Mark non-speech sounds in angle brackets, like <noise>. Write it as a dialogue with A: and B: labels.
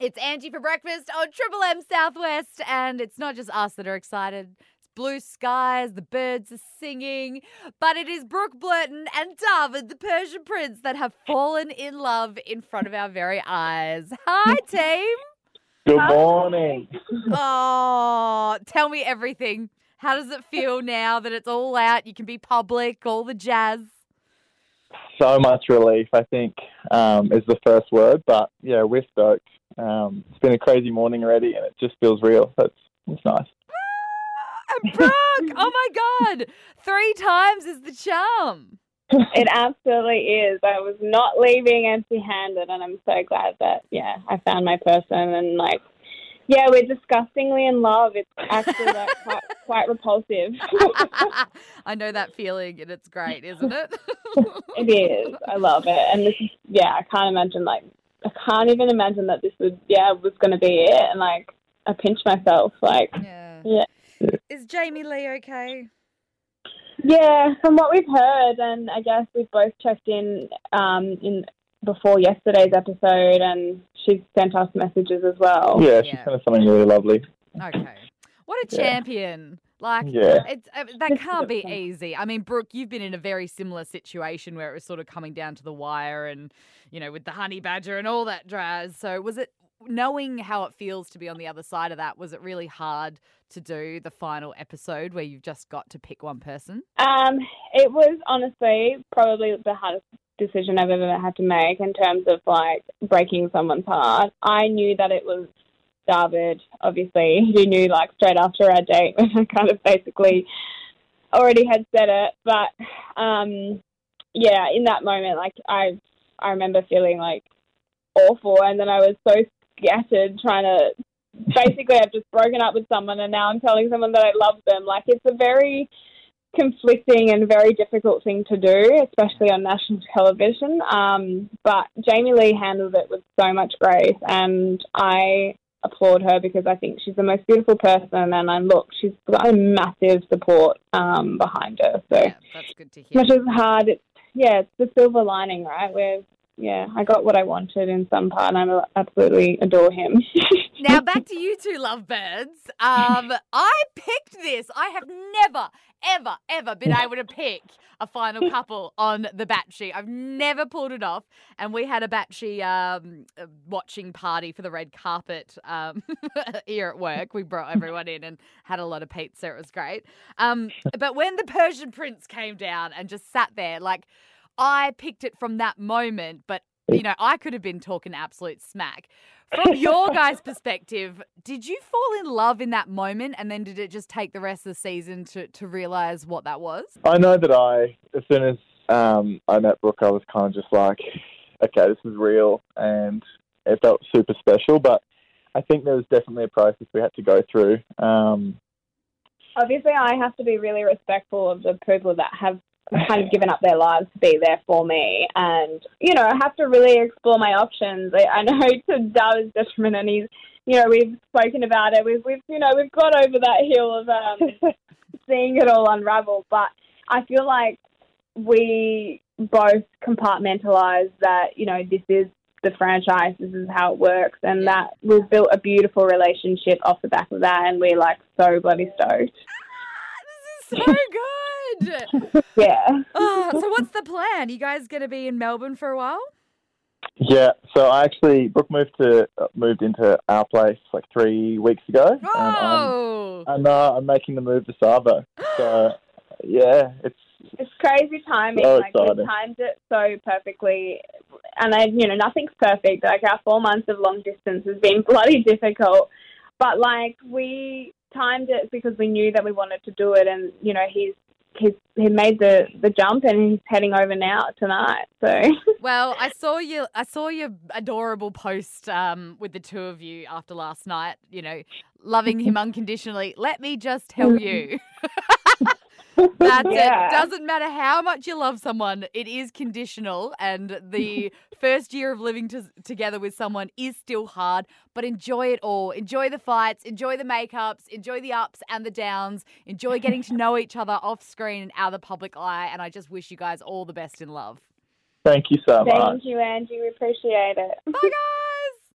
A: It's Angie for breakfast on Triple M Southwest, and it's not just us that are excited. It's blue skies, the birds are singing, but it is Brooke Blurton and Darvid, the Persian prince, that have fallen in love in front of our very eyes. Hi, <laughs> team.
B: Good morning.
A: Oh, tell me everything. How does it feel now that it's all out? You can be public, all the jazz.
B: So much relief, I think, um, is the first word. But yeah, we're stoked. Um, it's been a crazy morning already, and it just feels real. So it's, it's nice.
A: And Brooke, <laughs> oh my God, three times is the charm.
C: It absolutely is. I was not leaving empty handed, and I'm so glad that, yeah, I found my person. And, like, yeah, we're disgustingly in love. It's actually like, <laughs> quite, quite repulsive. <laughs>
A: I know that feeling, and it's great, isn't it?
C: it is. I love it. And this is, yeah, I can't imagine, like, I can't even imagine that this was yeah, was going to be it. And, like, I pinch myself. Like,
A: yeah.
C: yeah.
A: Is Jamie Lee okay?
C: Yeah, from what we've heard, and I guess we've both checked in um, in before yesterday's episode, and she's sent us messages as well.
B: Yeah, she's
A: Yeah.
B: kind of something really lovely.
A: Okay. What a
B: Yeah.
A: champion. Like,
B: Yeah.
A: it's, uh, that can't be easy. I mean, Brooke, you've been in a very similar situation where it was sort of coming down to the wire and, you know, with the honey badger and all that jazz. So, was it knowing how it feels to be on the other side of that? Was it really hard to do the final episode where you've just got to pick one person?
C: Um, it was honestly probably the hardest decision I've ever had to make in terms of like breaking someone's heart. I knew that it was Darvid, obviously. He knew like straight after our date <laughs> when I kind of basically already had said it. But um, yeah, in that moment, like I, I remember feeling like awful, and then I was so scattered trying to. Basically, I've just broken up with someone, and now I'm telling someone that I love them. Like it's a very conflicting and very difficult thing to do, especially on national television. Um, but Jamie Lee handled it with so much grace, and I applaud her because I think she's the most beautiful person. And I look, she's got a massive support um, behind her. So
A: Yeah, that's good to hear.
C: much as hard, it's yeah, it's the silver lining, right? Where yeah, I got what I wanted in some part, and I absolutely adore him. <laughs>
A: Now back to you two lovebirds. Um, I picked this. I have never, ever, ever been able to pick a final couple on the Batchy. I've never pulled it off. And we had a Batchy um, uh, watching party for the red carpet um, <laughs> here at work. We brought everyone in and had a lot of pizza. It was great. Um, but when the Persian Prince came down and just sat there, like I picked it from that moment, but you know, I could have been talking absolute smack. From your guys' <laughs> perspective, did you fall in love in that moment and then did it just take the rest of the season to, to realize what that was?
B: I know that I, as soon as um, I met Brooke, I was kind of just like, okay, this is real, and it felt super special. But I think there was definitely a process we had to go through. Um,
C: obviously I have to be really respectful of the people that have kind of given up their lives to be there for me. And you know I have to really explore my options. I, I know <laughs> to Darvid's detriment and he's you know we've spoken about it. We've, we've you know we've got over that hill of um, <laughs> seeing it all unravel. But I feel like we both compartmentalize that you know this is the franchise this is how it works and that we've built a beautiful relationship off the back of that and we're like so bloody stoked. <laughs>
A: This is so good.
C: Yeah <laughs>
A: Oh, so what's the plan? You guys going to be in Melbourne for a while?
B: yeah, so I actually Brooke moved to moved into our place like three weeks ago, and I'm,
A: Oh,
B: and uh, I'm making the move to Savo. So <gasps> yeah, it's
C: It's crazy timing.
B: So
C: like we timed it so perfectly, and I, you know, nothing's perfect. Like our four months of long distance has been <laughs> bloody difficult, but like we timed it because we knew that we wanted to do it, and you know, he's he's he made the the jump, and he's heading over now tonight. So <laughs>
A: well, I saw you. I saw your adorable post um, with the two of you after last night. You know, loving him <laughs> unconditionally. Let me just tell you. <laughs> <laughs> That's
C: Yeah.
A: it. Doesn't matter how much you love someone, it is conditional. And the <laughs> first year of living to, together with someone is still hard, but enjoy it all. Enjoy the fights, enjoy the makeups, enjoy the ups and the downs, enjoy getting to know each other off screen and out of the public eye. And I just wish you guys all the best in love.
B: thank you so much.
C: thank you, Angie. We appreciate it.
A: Bye, guys.